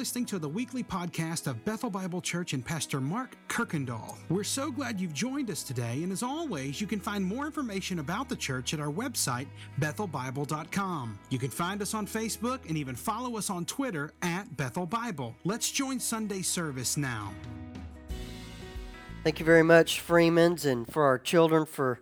listening to the weekly podcast of Bethel Bible Church and Pastor Mark Kirkendall. We're so glad you've joined us today, and as always, you can find more information about the church at our website, bethelbible.com. You can find us on Facebook and even follow us on Twitter at Bethel Bible. Let's join Sunday service now. Thank you very much, Freemans, and for our children for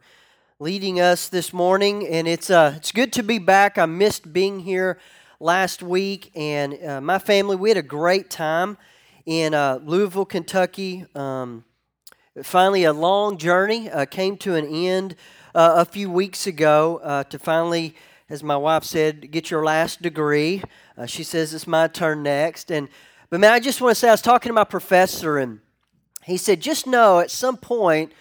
leading us this morning. And it's uh, it's good to be back. I missed being here last week, and uh, my family, we had a great time in uh, Louisville, Kentucky. Um, finally, a long journey uh, came to an end uh, a few weeks ago uh, to finally, as my wife said, get your last degree. Uh, she says it's my turn next. And but man, I just want to say I was talking to my professor, and he said, just know at some point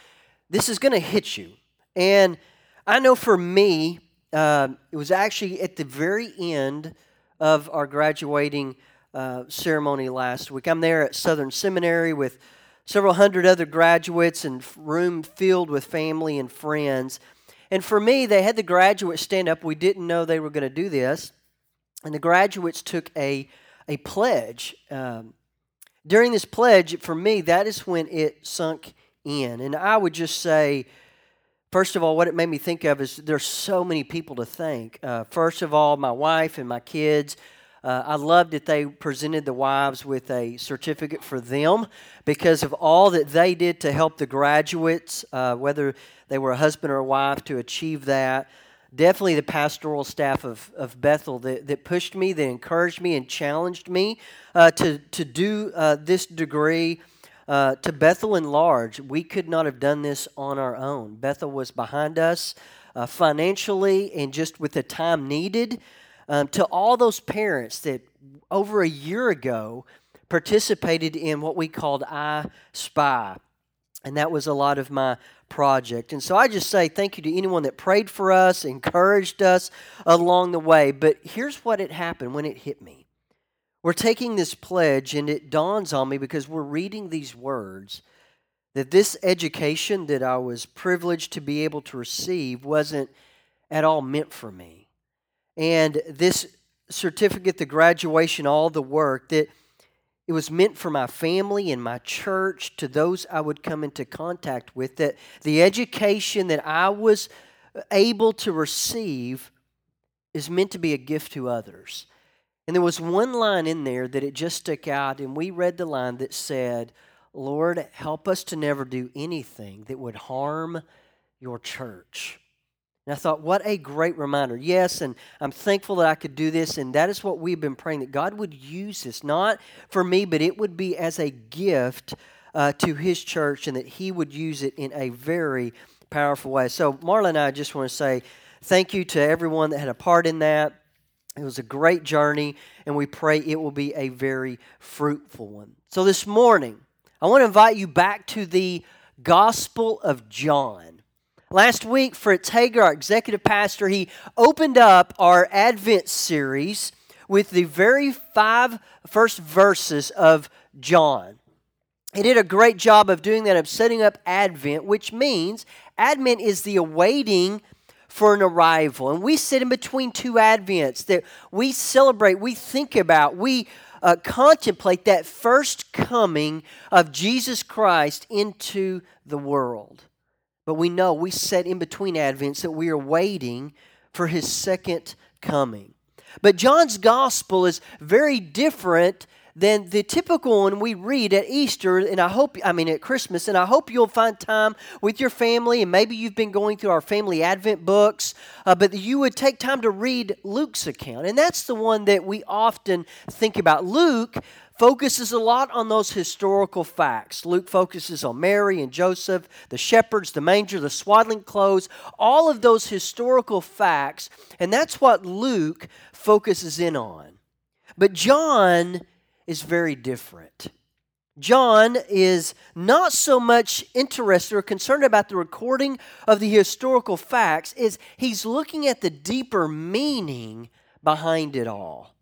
this is going to hit you. And I know for me, uh, it was actually at the very end of our graduating uh, ceremony last week. I'm there at Southern Seminary with several hundred other graduates and room filled with family and friends. And for me, they had the graduates stand up. We didn't know they were going to do this. And the graduates took a, a pledge. Um, during this pledge, for me, that is when it sunk in. And I would just say, First of all, what it made me think of is there's so many people to thank. Uh, first of all, my wife and my kids. Uh, I loved that they presented the wives with a certificate for them because of all that they did to help the graduates, uh, whether they were a husband or a wife, to achieve that. Definitely the pastoral staff of, of Bethel that, that pushed me, that encouraged me, and challenged me uh, to, to do uh, this degree uh, to Bethel and large, we could not have done this on our own. Bethel was behind us uh, financially and just with the time needed. Um, to all those parents that over a year ago participated in what we called I Spy. And that was a lot of my project. And so I just say thank you to anyone that prayed for us, encouraged us along the way. But here's what it happened when it hit me. We're taking this pledge, and it dawns on me because we're reading these words that this education that I was privileged to be able to receive wasn't at all meant for me. And this certificate, the graduation, all the work, that it was meant for my family and my church, to those I would come into contact with, that the education that I was uh, able to receive is meant to be a gift to others. And there was one line in there that it just stuck out, and we read the line that said, Lord, help us to never do anything that would harm your church. And I thought, what a great reminder. Yes, and I'm thankful that I could do this, and that is what we've been praying that God would use this, not for me, but it would be as a gift uh, to His church, and that He would use it in a very powerful way. So, Marla and I just want to say thank you to everyone that had a part in that. It was a great journey, and we pray it will be a very fruitful one. So, this morning, I want to invite you back to the Gospel of John. Last week, Fritz Hager, our executive pastor, he opened up our Advent series with the very five first verses of John. He did a great job of doing that, of setting up Advent, which means Advent is the awaiting for an arrival. And we sit in between two Advents that we celebrate, we think about, we uh, contemplate that first coming of Jesus Christ into the world. But we know we sit in between Advents that we are waiting for his second coming. But John's gospel is very different than the typical one we read at Easter, and I hope, I mean, at Christmas, and I hope you'll find time with your family, and maybe you've been going through our family Advent books, uh, but you would take time to read Luke's account. And that's the one that we often think about. Luke focuses a lot on those historical facts. Luke focuses on Mary and Joseph, the shepherds, the manger, the swaddling clothes, all of those historical facts, and that's what Luke focuses in on. But John is very different. John is not so much interested or concerned about the recording of the historical facts is he's looking at the deeper meaning behind it all.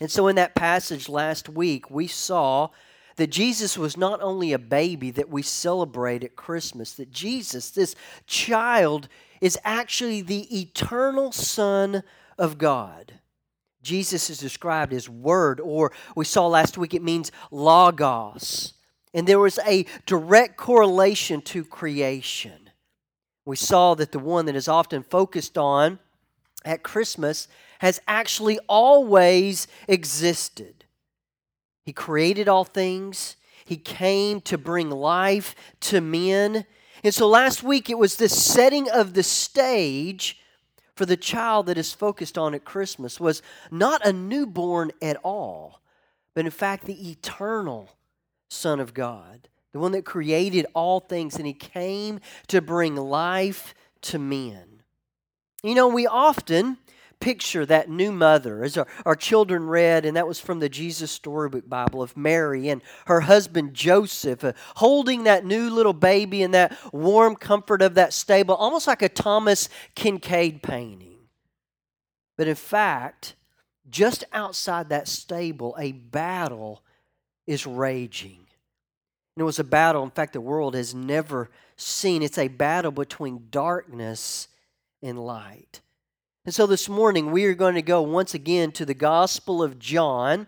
And so in that passage last week we saw that Jesus was not only a baby that we celebrate at Christmas, that Jesus, this child, is actually the eternal Son of God. Jesus is described as Word, or we saw last week it means Logos. And there was a direct correlation to creation. We saw that the one that is often focused on at Christmas has actually always existed. He created all things, He came to bring life to men. And so last week it was the setting of the stage for the child that is focused on at Christmas was not a newborn at all, but in fact the eternal Son of God, the one that created all things, and He came to bring life to men. You know, we often picture that new mother as our, our children read, and that was from the Jesus Storybook Bible of Mary and her husband Joseph uh, holding that new little baby in that warm comfort of that stable, almost like a Thomas Kinkade painting. But in fact, just outside that stable, a battle is raging. And it was a battle, in fact, the world has never seen. It's a battle between darkness and light. And so this morning, we are going to go once again to the Gospel of John.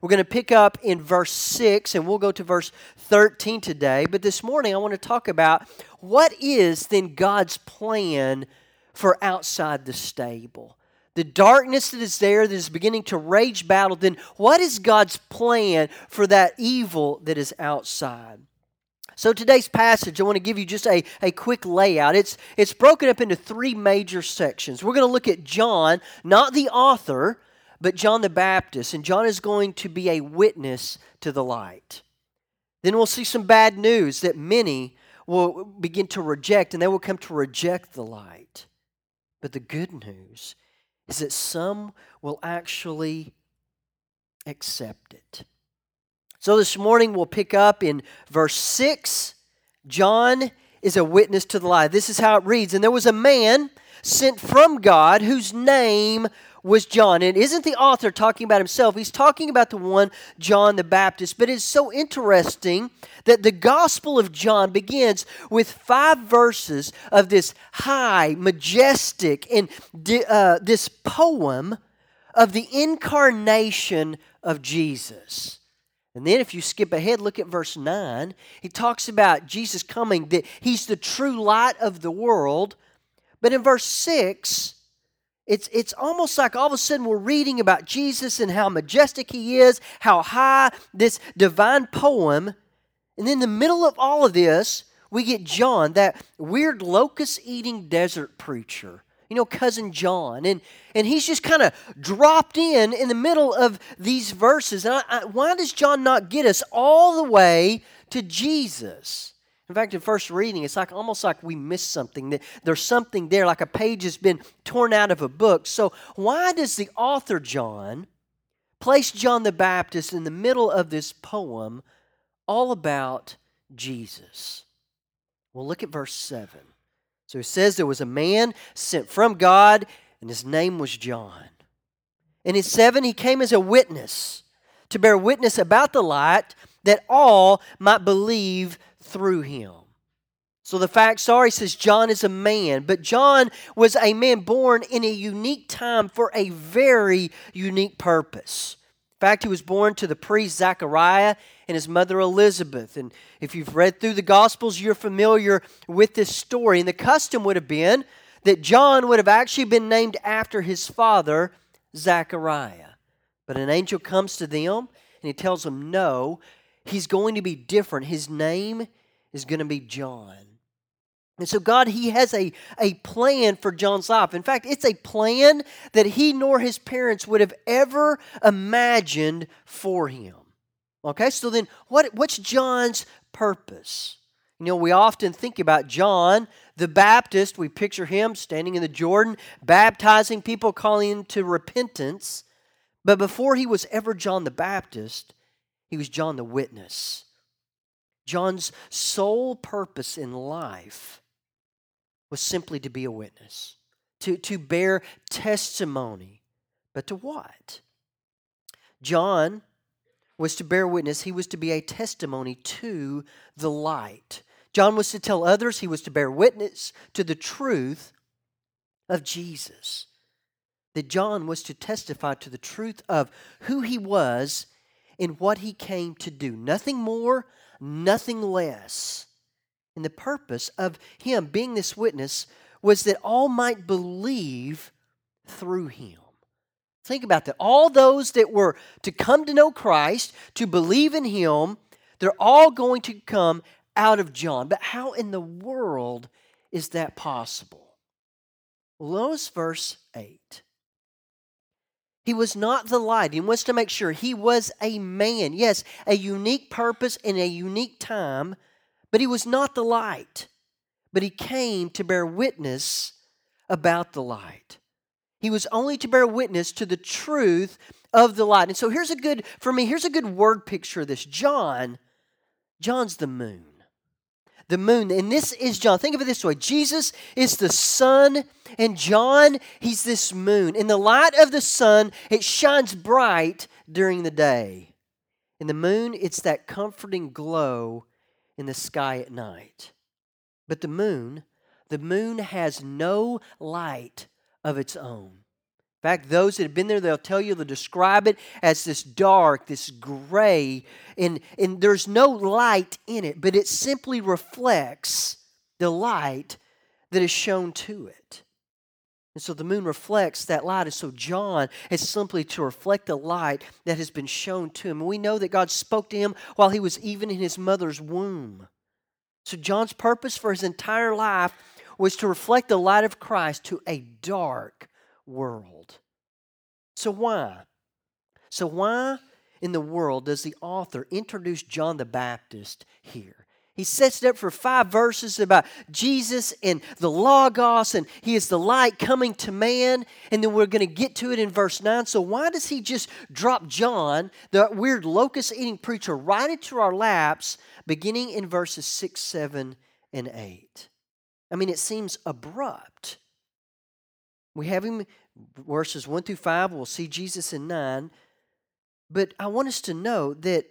We're going to pick up in verse 6 and we'll go to verse 13 today. But this morning, I want to talk about what is then God's plan for outside the stable the darkness that is there that is beginning to rage battle, then what is God's plan for that evil that is outside? So today's passage, I want to give you just a, a quick layout. It's, it's broken up into three major sections. We're going to look at John, not the author, but John the Baptist. And John is going to be a witness to the light. Then we'll see some bad news that many will begin to reject, and they will come to reject the light. But the good news is that some will actually accept it. So this morning we'll pick up in verse 6. John is a witness to the lie. This is how it reads. And there was a man sent from God whose name was John. And isn't the author talking about himself? He's talking about the one, John the Baptist. But it's so interesting that the Gospel of John begins with five verses of this high, majestic, and uh, this poem of the incarnation of Jesus. And then, if you skip ahead, look at verse 9. He talks about Jesus coming, that he's the true light of the world. But in verse 6, it's, it's almost like all of a sudden we're reading about Jesus and how majestic he is, how high this divine poem. And in the middle of all of this, we get John, that weird locust eating desert preacher, you know, cousin John. And, and he's just kind of dropped in in the middle of these verses. And I, I, why does John not get us all the way to Jesus? In fact, in first reading, it's like almost like we missed something. That there's something there, like a page has been torn out of a book. So why does the author John place John the Baptist in the middle of this poem all about Jesus? Well, look at verse 7. So he says there was a man sent from God, and his name was John. And in 7, he came as a witness to bear witness about the light that all might believe through him. So the facts are, he says, John is a man, but John was a man born in a unique time for a very unique purpose. Fact, he was born to the priest Zachariah and his mother Elizabeth. And if you've read through the Gospels, you're familiar with this story. And the custom would have been that John would have actually been named after his father, Zachariah. But an angel comes to them and he tells them, no, he's going to be different. His name is going to be John. And so, God, He has a, a plan for John's life. In fact, it's a plan that he nor his parents would have ever imagined for him. Okay, so then what, what's John's purpose? You know, we often think about John the Baptist. We picture him standing in the Jordan, baptizing people, calling to repentance. But before he was ever John the Baptist, he was John the Witness. John's sole purpose in life was simply to be a witness, to, to bear testimony. But to what? John was to bear witness, he was to be a testimony to the light. John was to tell others, he was to bear witness to the truth of Jesus. that John was to testify to the truth of who he was and what he came to do. Nothing more, nothing less. And the purpose of him being this witness was that all might believe through him. Think about that. All those that were to come to know Christ, to believe in him, they're all going to come out of John. But how in the world is that possible? Well, notice verse 8. He was not the light. He wants to make sure he was a man. Yes, a unique purpose in a unique time, but he was not the light. But he came to bear witness about the light. He was only to bear witness to the truth of the light. And so here's a good, for me, here's a good word picture of this. John, John's the moon the moon. And this is John. Think of it this way Jesus is the sun, and John, he's this moon. In the light of the sun, it shines bright during the day. In the moon, it's that comforting glow in the sky at night. But the moon, the moon has no light of its own. In fact, those that have been there, they'll tell you, they'll describe it as this dark, this gray, and, and there's no light in it, but it simply reflects the light that is shown to it. And so the moon reflects that light. And so John is simply to reflect the light that has been shown to him. And we know that God spoke to him while he was even in his mother's womb. So John's purpose for his entire life was to reflect the light of Christ to a dark world. So, why? So, why in the world does the author introduce John the Baptist here? He sets it up for five verses about Jesus and the Logos, and he is the light coming to man. And then we're going to get to it in verse 9. So, why does he just drop John, the weird locust eating preacher, right into our laps, beginning in verses 6, 7, and 8? I mean, it seems abrupt. We have him verses 1 through 5. We'll see Jesus in 9. But I want us to know that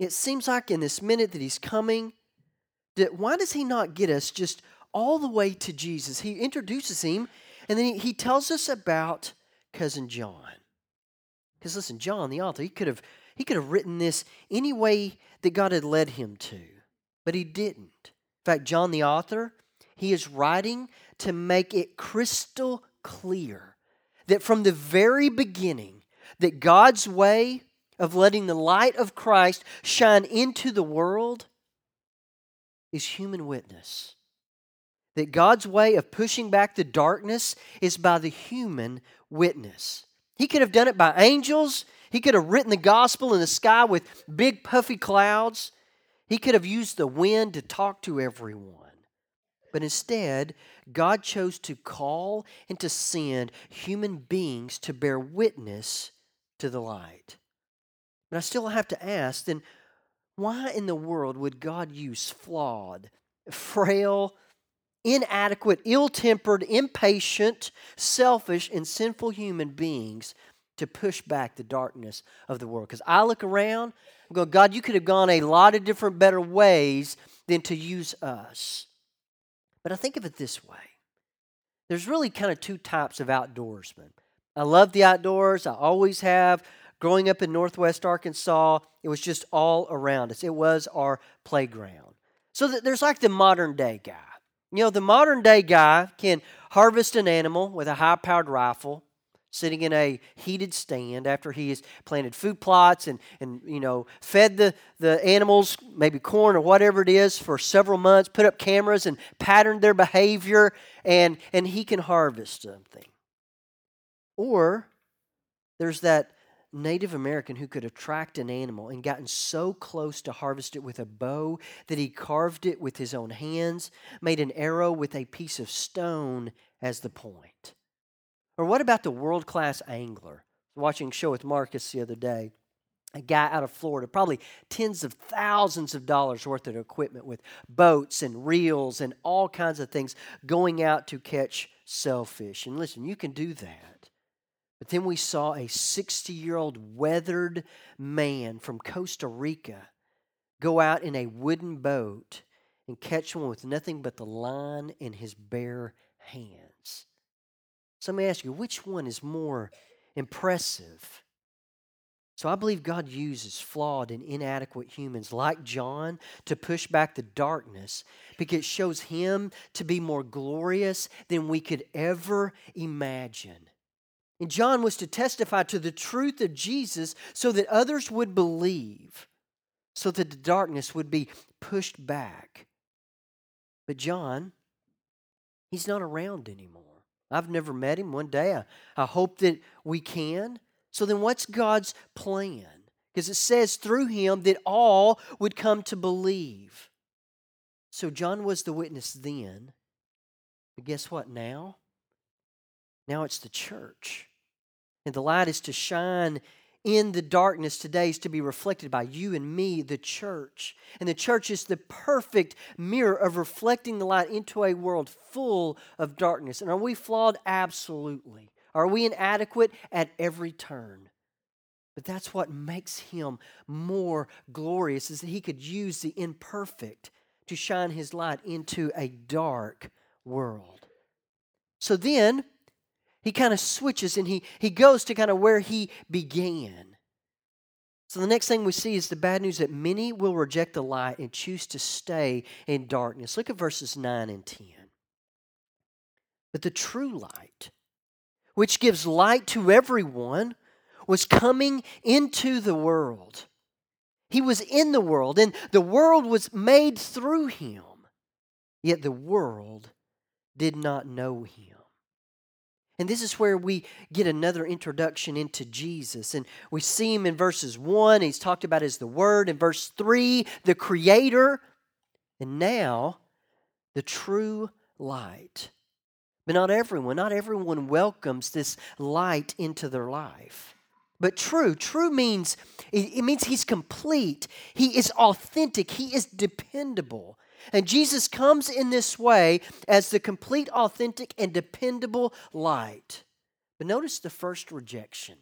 it seems like in this minute that he's coming, why does he not get us just all the way to Jesus? He introduces him and then he, he tells us about cousin John. Because listen, John, the author, he could have he could have written this any way that God had led him to, but he didn't. In fact, John the author, he is writing to make it crystal clear that from the very beginning, that God's way of letting the light of Christ shine into the world is human witness. That God's way of pushing back the darkness is by the human witness. He could have done it by angels. He could have written the gospel in the sky with big puffy clouds. He could have used the wind to talk to everyone. But instead, God chose to call and to send human beings to bear witness to the light. But I still have to ask then, why in the world would God use flawed, frail, inadequate, ill tempered, impatient, selfish, and sinful human beings to push back the darkness of the world? Because I look around and go, God, you could have gone a lot of different better ways than to use us. But I think of it this way there's really kind of two types of outdoorsmen. I love the outdoors, I always have. Growing up in Northwest Arkansas, it was just all around us, it was our playground. So there's like the modern day guy. You know, the modern day guy can harvest an animal with a high powered rifle sitting in a heated stand after he has planted food plots and, and you know fed the, the animals maybe corn or whatever it is for several months put up cameras and patterned their behavior and and he can harvest something or there's that Native American who could have tracked an animal and gotten so close to harvest it with a bow that he carved it with his own hands, made an arrow with a piece of stone as the point. Or what about the world class angler? Watching a show with Marcus the other day. A guy out of Florida, probably tens of thousands of dollars worth of equipment with boats and reels and all kinds of things going out to catch sailfish. And listen, you can do that. But then we saw a 60 year old weathered man from Costa Rica go out in a wooden boat and catch one with nothing but the line in his bare hands. So let me ask you, which one is more impressive? So I believe God uses flawed and inadequate humans like John to push back the darkness because it shows him to be more glorious than we could ever imagine. And John was to testify to the truth of Jesus so that others would believe, so that the darkness would be pushed back. But John, he's not around anymore. I've never met him. One day I, I hope that we can. So then, what's God's plan? Because it says through him that all would come to believe. So John was the witness then. But guess what now? Now it's the church. And the light is to shine in the darkness today is to be reflected by you and me, the church. And the church is the perfect mirror of reflecting the light into a world full of darkness. And are we flawed? Absolutely. Are we inadequate? At every turn. But that's what makes him more glorious is that he could use the imperfect to shine his light into a dark world. So then he kind of switches and he, he goes to kind of where he began. So the next thing we see is the bad news that many will reject the light and choose to stay in darkness. Look at verses 9 and 10. But the true light, which gives light to everyone, was coming into the world. He was in the world, and the world was made through him. Yet the world did not know him. And this is where we get another introduction into Jesus. And we see him in verses 1, he's talked about as the Word. In verse 3, the Creator. And now, the true light. But not everyone, not everyone welcomes this light into their life. But true, true means it means he's complete. He is authentic. He is dependable. And Jesus comes in this way as the complete, authentic, and dependable light. But notice the first rejection.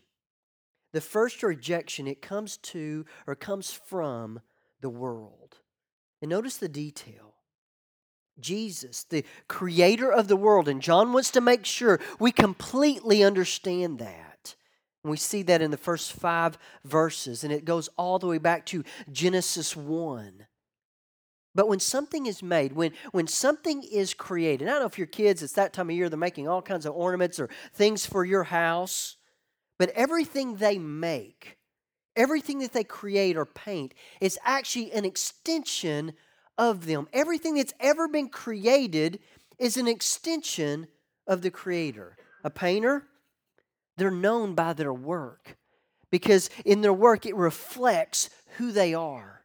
The first rejection, it comes to or comes from the world. And notice the detail. Jesus, the creator of the world. And John wants to make sure we completely understand that. We see that in the first five verses, and it goes all the way back to Genesis 1. But when something is made, when, when something is created, I don't know if your kids, it's that time of year, they're making all kinds of ornaments or things for your house, but everything they make, everything that they create or paint, is actually an extension of them. Everything that's ever been created is an extension of the Creator. A painter, they're known by their work because in their work it reflects who they are.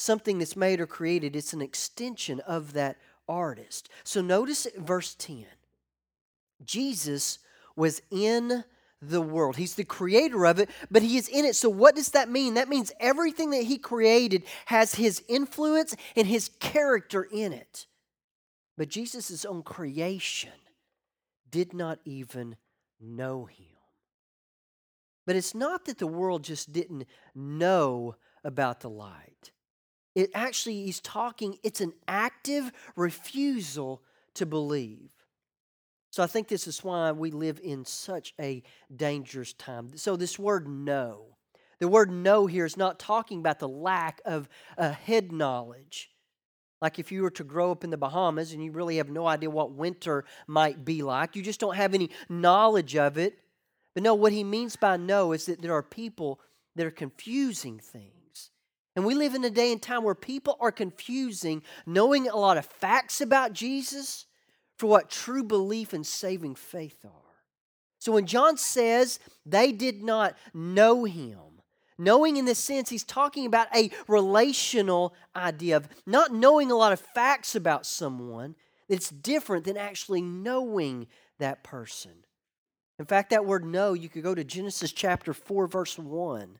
Something that's made or created, it's an extension of that artist. So notice verse 10 Jesus was in the world. He's the creator of it, but he is in it. So, what does that mean? That means everything that he created has his influence and his character in it. But Jesus' own creation did not even know him. But it's not that the world just didn't know about the light. It actually, he's talking, it's an active refusal to believe. So I think this is why we live in such a dangerous time. So, this word know, the word know here is not talking about the lack of uh, head knowledge. Like if you were to grow up in the Bahamas and you really have no idea what winter might be like, you just don't have any knowledge of it. But no, what he means by know is that there are people that are confusing things. And we live in a day and time where people are confusing knowing a lot of facts about Jesus for what true belief and saving faith are. So when John says they did not know him, knowing in this sense, he's talking about a relational idea of not knowing a lot of facts about someone that's different than actually knowing that person. In fact, that word know, you could go to Genesis chapter 4, verse 1.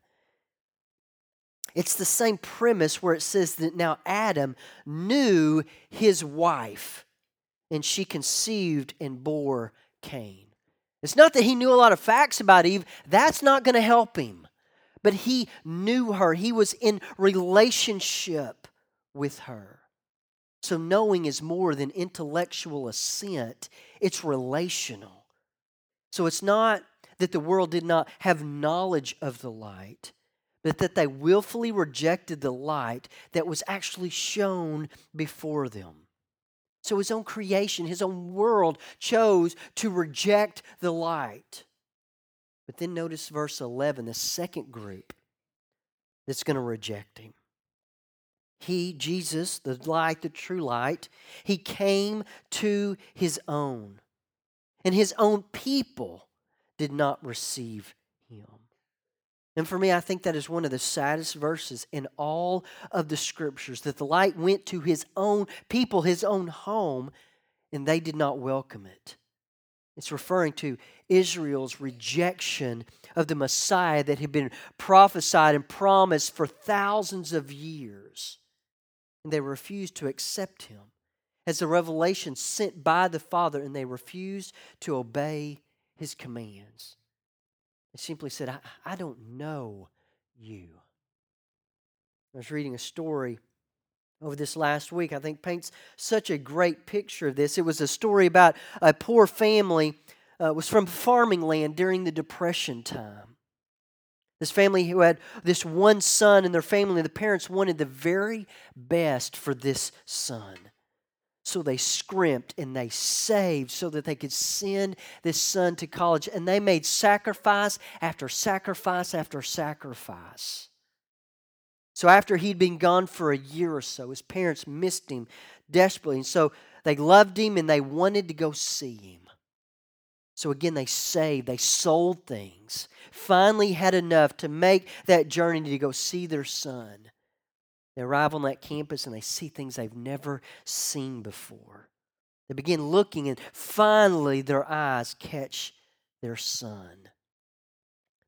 It's the same premise where it says that now Adam knew his wife and she conceived and bore Cain. It's not that he knew a lot of facts about Eve, that's not going to help him. But he knew her, he was in relationship with her. So knowing is more than intellectual assent, it's relational. So it's not that the world did not have knowledge of the light, but that they willfully rejected the light that was actually shown before them. So his own creation, his own world chose to reject the light. But then notice verse 11, the second group that's going to reject him. He, Jesus, the light, the true light, he came to his own. And his own people did not receive him. And for me, I think that is one of the saddest verses in all of the scriptures that the light went to his own people, his own home, and they did not welcome it. It's referring to Israel's rejection of the Messiah that had been prophesied and promised for thousands of years. And they refused to accept him as a revelation sent by the Father, and they refused to obey his commands. They simply said, I, I don't know you. I was reading a story over this last week, I think paints such a great picture of this. It was a story about a poor family, uh, was from farming land during the Depression time. This family who had this one son in their family, the parents wanted the very best for this son. So they scrimped and they saved so that they could send this son to college. And they made sacrifice after sacrifice after sacrifice. So after he'd been gone for a year or so, his parents missed him desperately. And so they loved him and they wanted to go see him. So again, they saved, they sold things, finally had enough to make that journey to go see their son. They arrive on that campus and they see things they've never seen before. They begin looking, and finally, their eyes catch their son.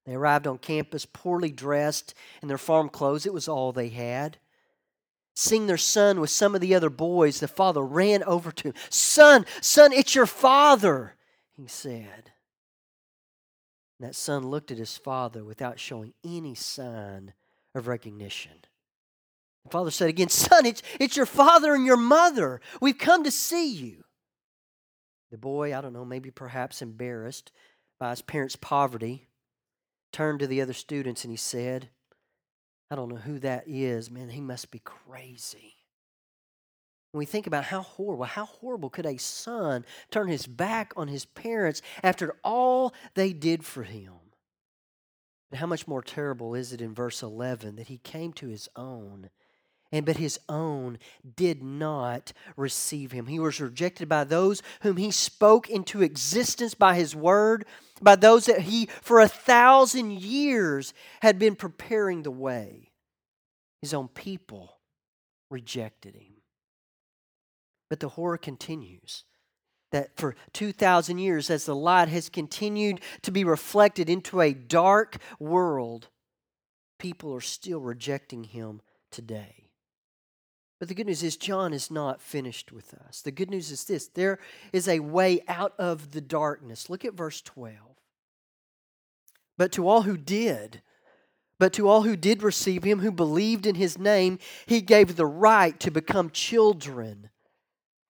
They arrived on campus poorly dressed in their farm clothes. It was all they had. Seeing their son with some of the other boys, the father ran over to him. Son, son, it's your father, he said. And that son looked at his father without showing any sign of recognition. The father said again, Son, it's, it's your father and your mother. We've come to see you. The boy, I don't know, maybe perhaps embarrassed by his parents' poverty, turned to the other students and he said, I don't know who that is. Man, he must be crazy. When we think about how horrible, how horrible could a son turn his back on his parents after all they did for him? But how much more terrible is it in verse 11 that he came to his own and but his own did not receive him. He was rejected by those whom he spoke into existence by his word, by those that he for a thousand years had been preparing the way. His own people rejected him. But the horror continues that for 2,000 years, as the light has continued to be reflected into a dark world, people are still rejecting him today. But the good news is, John is not finished with us. The good news is this there is a way out of the darkness. Look at verse 12. But to all who did, but to all who did receive him, who believed in his name, he gave the right to become children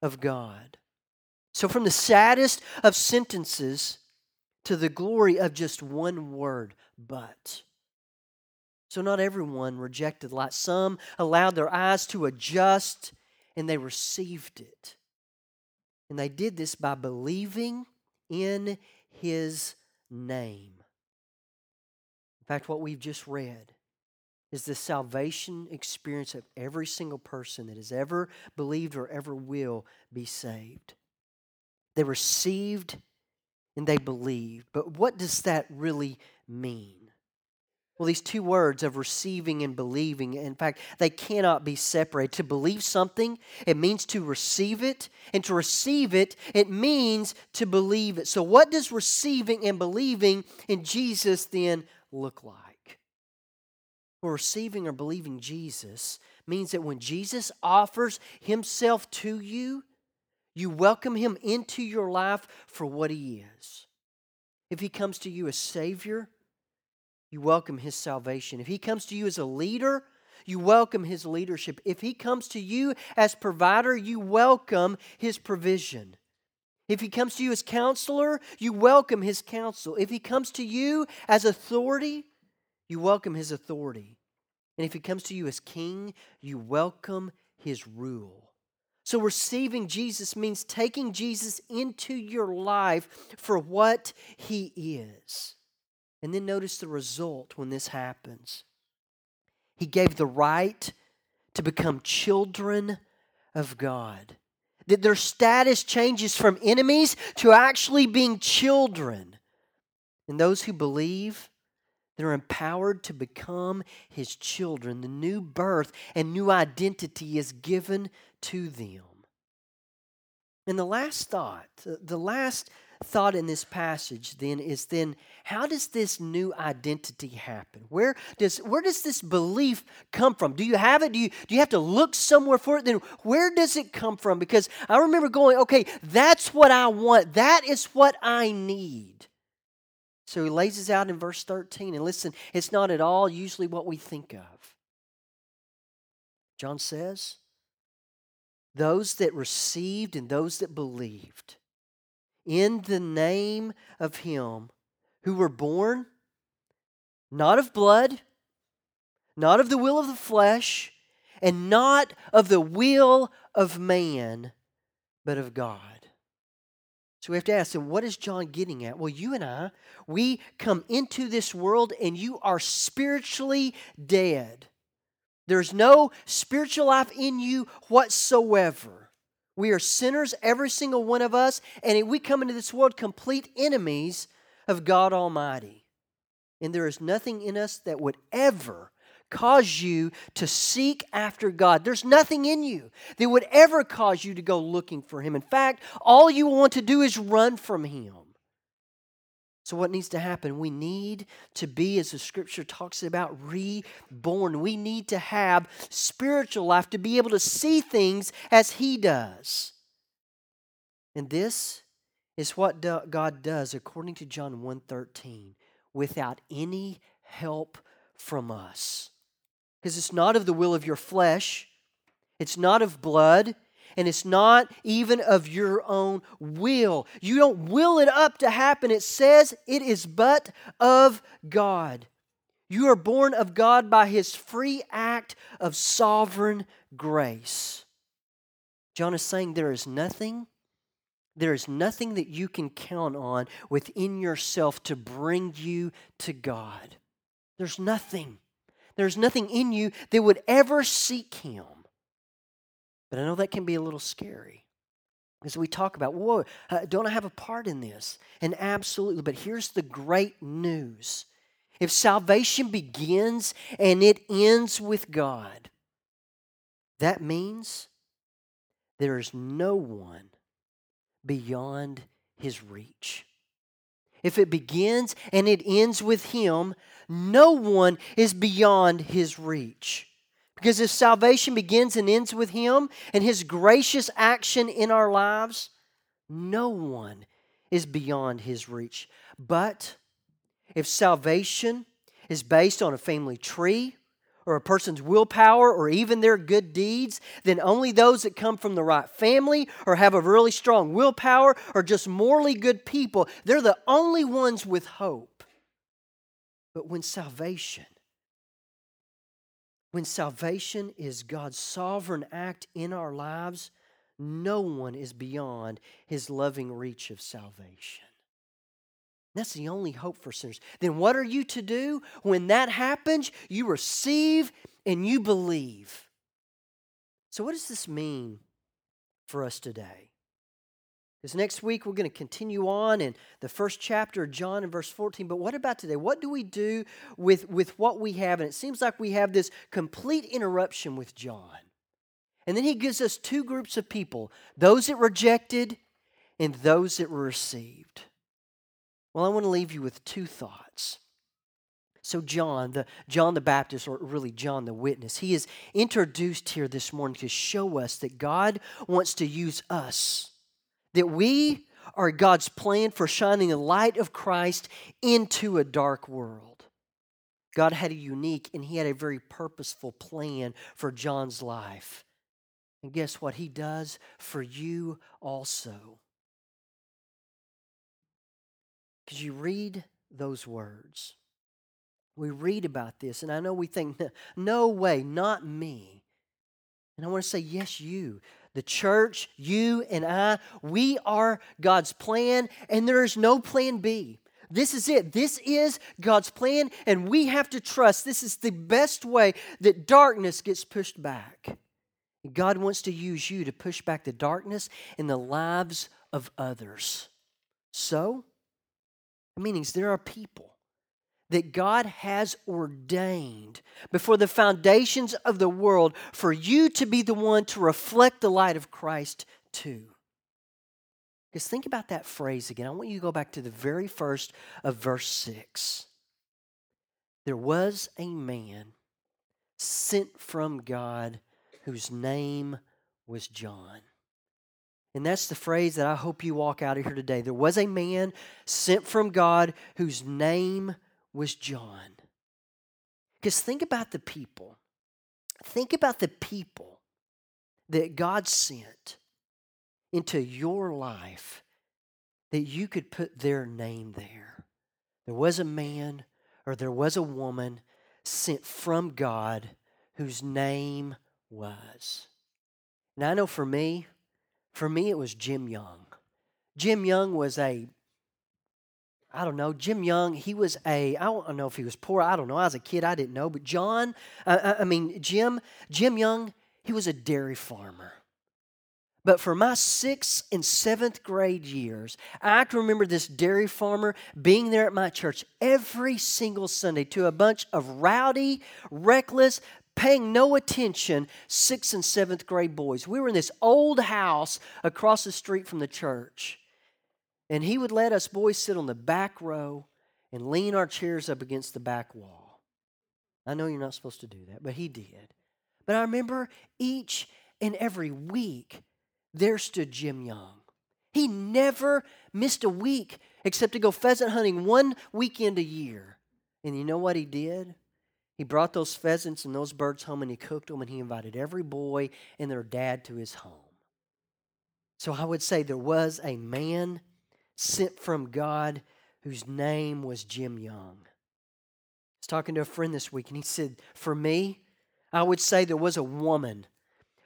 of God. So, from the saddest of sentences to the glory of just one word, but. So, not everyone rejected light. Some allowed their eyes to adjust and they received it. And they did this by believing in his name. In fact, what we've just read is the salvation experience of every single person that has ever believed or ever will be saved. They received and they believed. But what does that really mean? Well, these two words of receiving and believing, in fact, they cannot be separated. To believe something, it means to receive it. And to receive it, it means to believe it. So, what does receiving and believing in Jesus then look like? Well, receiving or believing Jesus means that when Jesus offers himself to you, you welcome him into your life for what he is. If he comes to you as Savior, you welcome his salvation. If he comes to you as a leader, you welcome his leadership. If he comes to you as provider, you welcome his provision. If he comes to you as counselor, you welcome his counsel. If he comes to you as authority, you welcome his authority. And if he comes to you as king, you welcome his rule. So, receiving Jesus means taking Jesus into your life for what he is. And then notice the result when this happens. He gave the right to become children of God. That their status changes from enemies to actually being children. And those who believe, they're empowered to become his children. The new birth and new identity is given to them. And the last thought, the last thought in this passage then is then how does this new identity happen? Where does where does this belief come from? Do you have it? Do you do you have to look somewhere for it? Then where does it come from? Because i remember going okay that's what i want. That is what i need. So he lays this out in verse 13 and listen it's not at all usually what we think of. John says those that received and those that believed in the name of Him who were born not of blood, not of the will of the flesh, and not of the will of man, but of God. So we have to ask, and what is John getting at? Well, you and I, we come into this world and you are spiritually dead. There's no spiritual life in you whatsoever. We are sinners, every single one of us, and we come into this world complete enemies of God Almighty. And there is nothing in us that would ever cause you to seek after God. There's nothing in you that would ever cause you to go looking for Him. In fact, all you want to do is run from Him. So, what needs to happen? We need to be, as the scripture talks about, reborn. We need to have spiritual life to be able to see things as He does. And this is what God does according to John 1:13 without any help from us. Because it's not of the will of your flesh, it's not of blood, and it's not even of your own will. You don't will it up to happen. It says it is but of God. You are born of God by his free act of sovereign grace. John is saying there is nothing, there is nothing that you can count on within yourself to bring you to God. There's nothing. There's nothing in you that would ever seek him. But I know that can be a little scary. As we talk about, whoa, uh, don't I have a part in this? And absolutely. But here's the great news if salvation begins and it ends with God, that means there is no one beyond his reach. If it begins and it ends with him, no one is beyond his reach. Because if salvation begins and ends with Him and His gracious action in our lives, no one is beyond His reach. But if salvation is based on a family tree, or a person's willpower or even their good deeds, then only those that come from the right family or have a really strong willpower or just morally good people, they're the only ones with hope. But when salvation when salvation is God's sovereign act in our lives, no one is beyond his loving reach of salvation. That's the only hope for sinners. Then what are you to do? When that happens, you receive and you believe. So, what does this mean for us today? Because next week we're going to continue on in the first chapter of John in verse 14. But what about today? What do we do with, with what we have? And it seems like we have this complete interruption with John. And then he gives us two groups of people those that rejected and those that were received. Well, I want to leave you with two thoughts. So John, the John the Baptist, or really John the Witness, he is introduced here this morning to show us that God wants to use us that we are God's plan for shining the light of Christ into a dark world. God had a unique and He had a very purposeful plan for John's life. And guess what? He does for you also. Because you read those words. We read about this, and I know we think, no way, not me. And I want to say, yes, you. The church, you and I, we are God's plan, and there is no plan B. This is it. This is God's plan, and we have to trust this is the best way that darkness gets pushed back. God wants to use you to push back the darkness in the lives of others. So, meanings there are people that God has ordained before the foundations of the world for you to be the one to reflect the light of Christ to. Because think about that phrase again. I want you to go back to the very first of verse 6. There was a man sent from God whose name was John. And that's the phrase that I hope you walk out of here today. There was a man sent from God whose name was John. Because think about the people. Think about the people that God sent into your life that you could put their name there. There was a man or there was a woman sent from God whose name was. Now, I know for me, for me, it was Jim Young. Jim Young was a I don't know, Jim Young, he was a, I don't know if he was poor, I don't know. I was a kid, I didn't know. But John, uh, I mean, Jim, Jim Young, he was a dairy farmer. But for my sixth and seventh grade years, I can remember this dairy farmer being there at my church every single Sunday to a bunch of rowdy, reckless, paying no attention sixth and seventh grade boys. We were in this old house across the street from the church. And he would let us boys sit on the back row and lean our chairs up against the back wall. I know you're not supposed to do that, but he did. But I remember each and every week there stood Jim Young. He never missed a week except to go pheasant hunting one weekend a year. And you know what he did? He brought those pheasants and those birds home and he cooked them and he invited every boy and their dad to his home. So I would say there was a man sent from God whose name was Jim Young. I was talking to a friend this week and he said, For me, I would say there was a woman,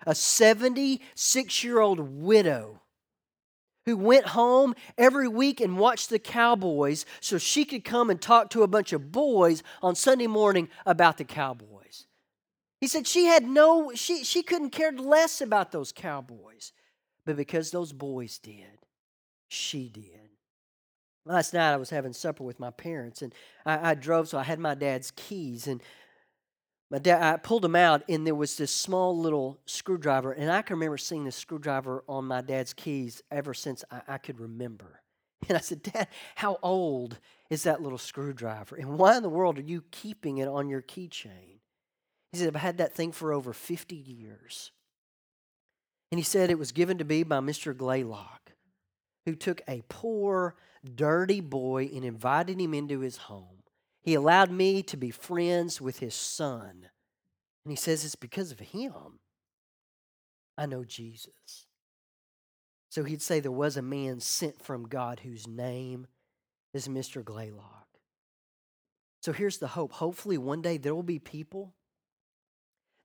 a 76 year old widow who went home every week and watched the Cowboys so she could come and talk to a bunch of boys on Sunday morning about the Cowboys. He said she had no, she, she couldn't care less about those Cowboys. But because those boys did, she did. Last night I was having supper with my parents and I, I drove, so I had my dad's keys and my dad, I pulled them out, and there was this small little screwdriver, and I can remember seeing this screwdriver on my dad's keys ever since I, I could remember. And I said, Dad, how old is that little screwdriver? And why in the world are you keeping it on your keychain? He said, I've had that thing for over 50 years. And he said it was given to me by Mr. Glaylock, who took a poor, dirty boy and invited him into his home. He allowed me to be friends with his son. And he says it's because of him I know Jesus. So he'd say there was a man sent from God whose name is Mr. Glaylock. So here's the hope. Hopefully, one day there will be people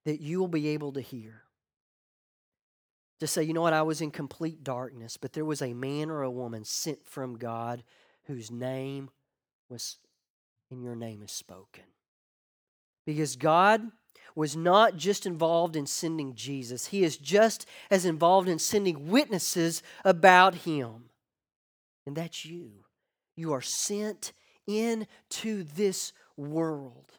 that you will be able to hear. To say, you know what, I was in complete darkness, but there was a man or a woman sent from God whose name was and your name is spoken. Because God was not just involved in sending Jesus, He is just as involved in sending witnesses about Him. And that's you. You are sent into this world.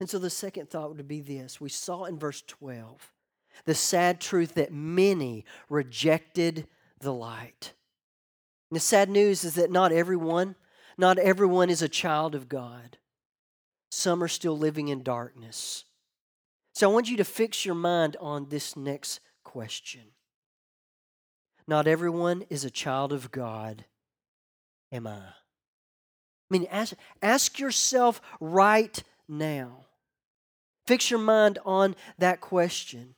And so the second thought would be this we saw in verse 12 the sad truth that many rejected the light. And the sad news is that not everyone not everyone is a child of God. Some are still living in darkness. So I want you to fix your mind on this next question. Not everyone is a child of God. Am I? I mean, ask, ask yourself right now. Fix your mind on that question.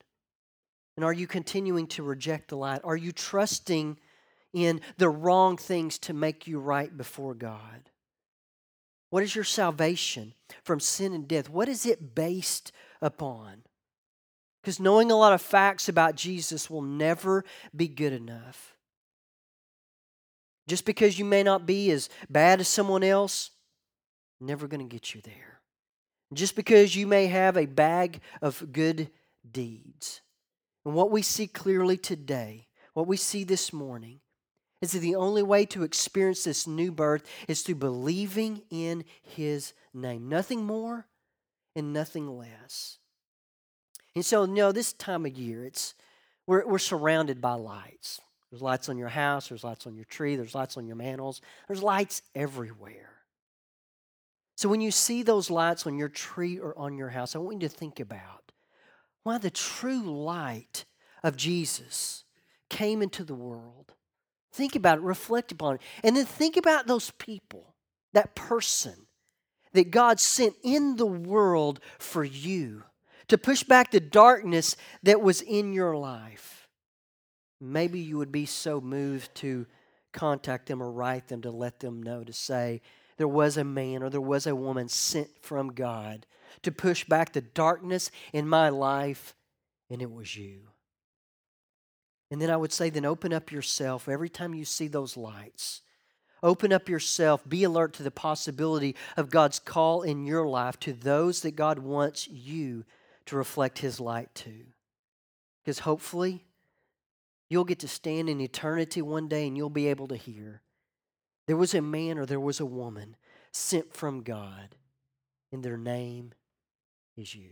And are you continuing to reject the light? Are you trusting in the wrong things to make you right before God? What is your salvation from sin and death? What is it based upon? Because knowing a lot of facts about Jesus will never be good enough. Just because you may not be as bad as someone else, never going to get you there. Just because you may have a bag of good deeds. And what we see clearly today, what we see this morning, is that the only way to experience this new birth is through believing in His name. Nothing more and nothing less. And so, you know, this time of year, it's we're, we're surrounded by lights. There's lights on your house, there's lights on your tree, there's lights on your mantles, there's lights everywhere. So when you see those lights on your tree or on your house, I want you to think about why the true light of Jesus came into the world. Think about it, reflect upon it, and then think about those people, that person that God sent in the world for you to push back the darkness that was in your life. Maybe you would be so moved to contact them or write them to let them know, to say, there was a man or there was a woman sent from God to push back the darkness in my life, and it was you. And then I would say, then open up yourself every time you see those lights. Open up yourself. Be alert to the possibility of God's call in your life to those that God wants you to reflect His light to. Because hopefully, you'll get to stand in eternity one day and you'll be able to hear there was a man or there was a woman sent from God, and their name is you.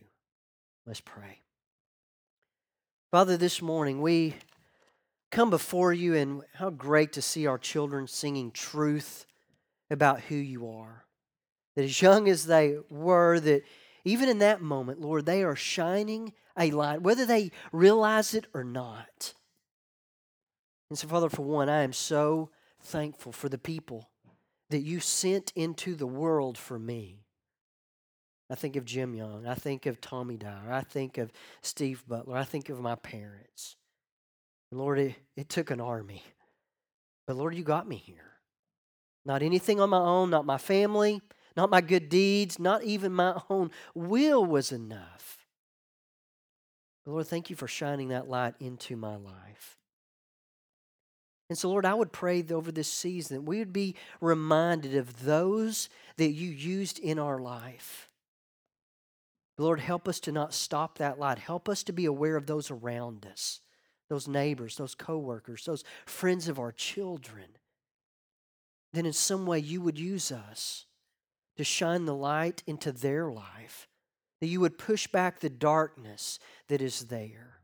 Let's pray. Father, this morning we come before you, and how great to see our children singing truth about who you are. That as young as they were, that even in that moment, Lord, they are shining a light, whether they realize it or not. And so, Father, for one, I am so thankful for the people that you sent into the world for me. I think of Jim Young. I think of Tommy Dyer. I think of Steve Butler. I think of my parents. And Lord, it, it took an army. But Lord, you got me here. Not anything on my own, not my family, not my good deeds, not even my own will was enough. But Lord, thank you for shining that light into my life. And so, Lord, I would pray that over this season that we would be reminded of those that you used in our life. Lord, help us to not stop that light. Help us to be aware of those around us, those neighbors, those coworkers, those friends of our children. Then, in some way, you would use us to shine the light into their life, that you would push back the darkness that is there.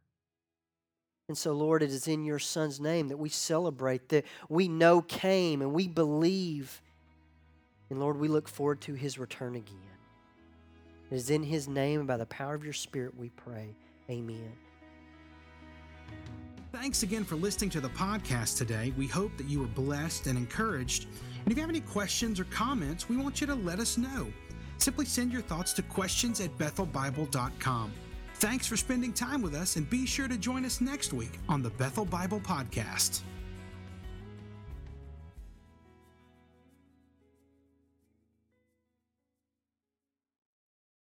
And so, Lord, it is in your Son's name that we celebrate, that we know came and we believe. And Lord, we look forward to his return again. It is in his name and by the power of your Spirit we pray. Amen. Thanks again for listening to the podcast today. We hope that you were blessed and encouraged. And if you have any questions or comments, we want you to let us know. Simply send your thoughts to questions at bethelbible.com. Thanks for spending time with us, and be sure to join us next week on the Bethel Bible Podcast.